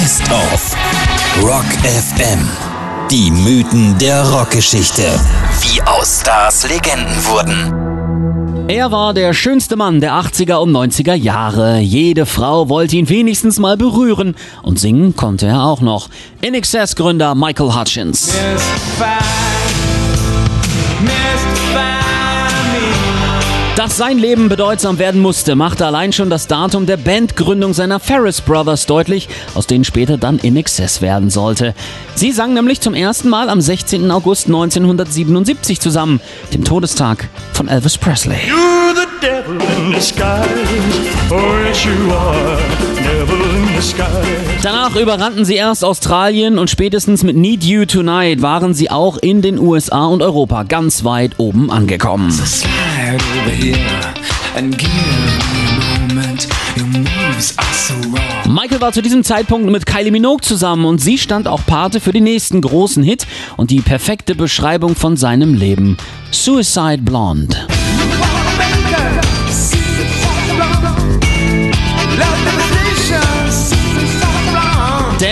Best of Rock FM. Die Mythen der Rockgeschichte. Wie aus Stars Legenden wurden. Er war der schönste Mann der 80er und 90er Jahre. Jede Frau wollte ihn wenigstens mal berühren. Und singen konnte er auch noch. In Excess Gründer Michael Hutchins. Dass sein Leben bedeutsam werden musste, machte allein schon das Datum der Bandgründung seiner Ferris Brothers deutlich, aus denen später dann In Excess werden sollte. Sie sang nämlich zum ersten Mal am 16. August 1977 zusammen, dem Todestag von Elvis Presley. You're the devil in disguise. Oh yes you are, devil in disguise. Danach überrannten sie erst Australien und spätestens mit Need You Tonight waren sie auch in den USA und Europa ganz weit oben angekommen. Michael war zu diesem Zeitpunkt mit Kylie Minogue zusammen und sie stand auch Pate für den nächsten großen Hit und die perfekte Beschreibung von seinem Leben. Suicide Blonde.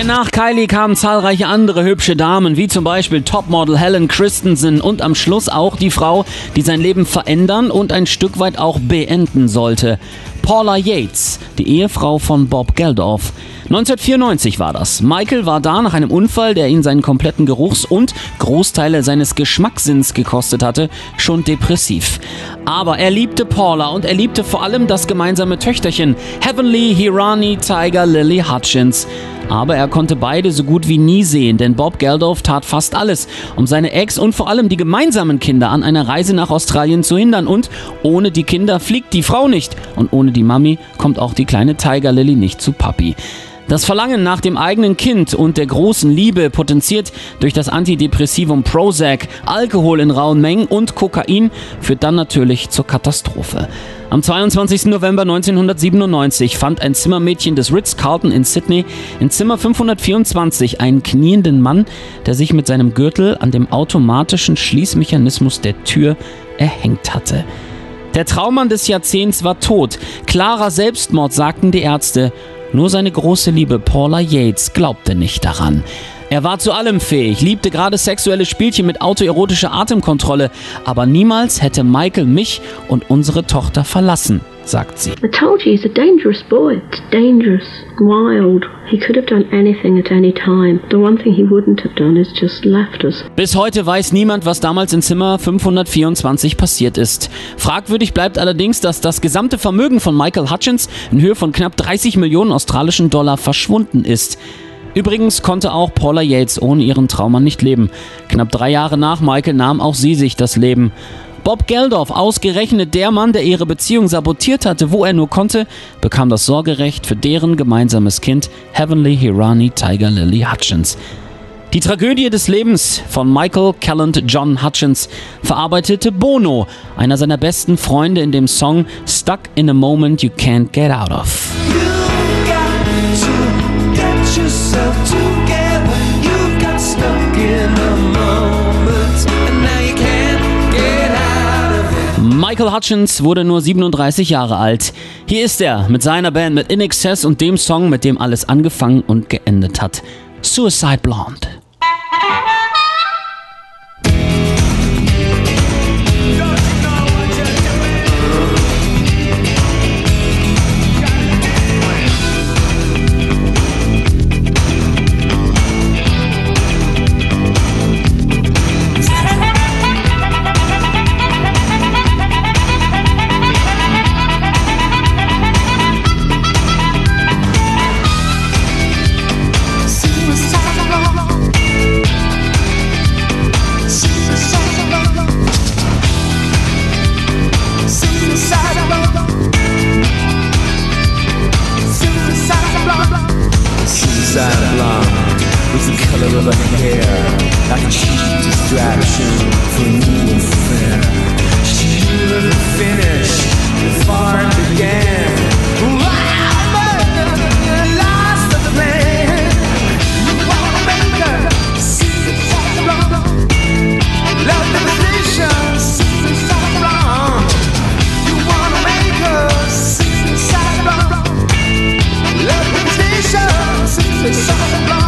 Nach Kylie kamen zahlreiche andere hübsche Damen, wie zum Beispiel Topmodel Helen Christensen und am Schluss auch die Frau, die sein Leben verändern und ein Stück weit auch beenden sollte. Paula Yates, die Ehefrau von Bob Geldof. 1994 war das. Michael war da nach einem Unfall, der ihn seinen kompletten Geruchs- und Großteile seines Geschmackssinns gekostet hatte, schon depressiv. Aber er liebte Paula und er liebte vor allem das gemeinsame Töchterchen Heavenly Hirani Tiger Lily Hutchins. Aber er konnte beide so gut wie nie sehen, denn Bob Geldof tat fast alles, um seine Ex und vor allem die gemeinsamen Kinder an einer Reise nach Australien zu hindern. Und ohne die Kinder fliegt die Frau nicht. Und ohne die Mami kommt auch die kleine Tiger Lily nicht zu Papi. Das Verlangen nach dem eigenen Kind und der großen Liebe, potenziert durch das Antidepressivum Prozac, Alkohol in rauen Mengen und Kokain, führt dann natürlich zur Katastrophe. Am 22. November 1997 fand ein Zimmermädchen des Ritz-Carlton in Sydney in Zimmer 524 einen knienden Mann, der sich mit seinem Gürtel an dem automatischen Schließmechanismus der Tür erhängt hatte. Der Traummann des Jahrzehnts war tot. Klarer Selbstmord, sagten die Ärzte. Nur seine große Liebe Paula Yates glaubte nicht daran. Er war zu allem fähig, liebte gerade sexuelle Spielchen mit autoerotischer Atemkontrolle, aber niemals hätte Michael mich und unsere Tochter verlassen, sagt sie. I told you he's a dangerous boy. It's dangerous, wild. He could have done anything at any time. The one thing he wouldn't have done is just left us. Bis heute weiß niemand, was damals in Zimmer 524 passiert ist. Fragwürdig bleibt allerdings, dass das gesamte Vermögen von Michael Hutchins in Höhe von knapp 30 Millionen australischen Dollar verschwunden ist. Übrigens konnte auch Paula Yates ohne ihren Trauma nicht leben. Knapp drei Jahre nach Michael nahm auch sie sich das Leben. Bob Geldof, ausgerechnet der Mann, der ihre Beziehung sabotiert hatte, wo er nur konnte, bekam das Sorgerecht für deren gemeinsames Kind Heavenly Hirani Tiger Lily Hutchins. Die Tragödie des Lebens von Michael Callant John Hutchins verarbeitete Bono, einer seiner besten Freunde in dem Song Stuck in a Moment You Can't Get Out of. Michael Hutchins wurde nur 37 Jahre alt. Hier ist er mit seiner Band mit In Excess und dem Song, mit dem alles angefangen und geendet hat. Suicide Blonde. Color of her hair Like a cheap distraction for new affair She the finish. Before it began inside